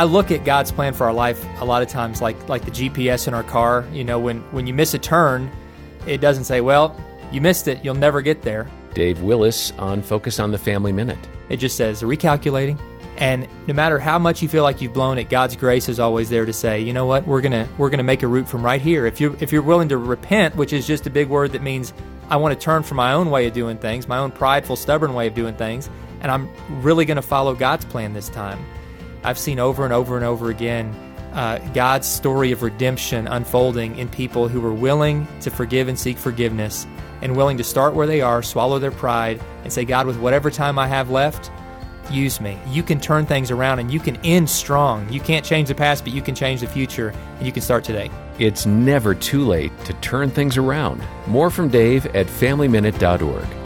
I look at God's plan for our life a lot of times like like the GPS in our car. You know, when when you miss a turn, it doesn't say, "Well, you missed it. You'll never get there." Dave Willis on Focus on the Family Minute. It just says recalculating. And no matter how much you feel like you've blown it, God's grace is always there to say, you know what, we're gonna we're gonna make a route from right here. If you if you're willing to repent, which is just a big word that means I want to turn from my own way of doing things, my own prideful, stubborn way of doing things, and I'm really gonna follow God's plan this time. I've seen over and over and over again uh, God's story of redemption unfolding in people who were willing to forgive and seek forgiveness and willing to start where they are, swallow their pride, and say, God, with whatever time I have left, use me. You can turn things around and you can end strong. You can't change the past, but you can change the future, and you can start today. It's never too late to turn things around. More from Dave at FamilyMinute.org.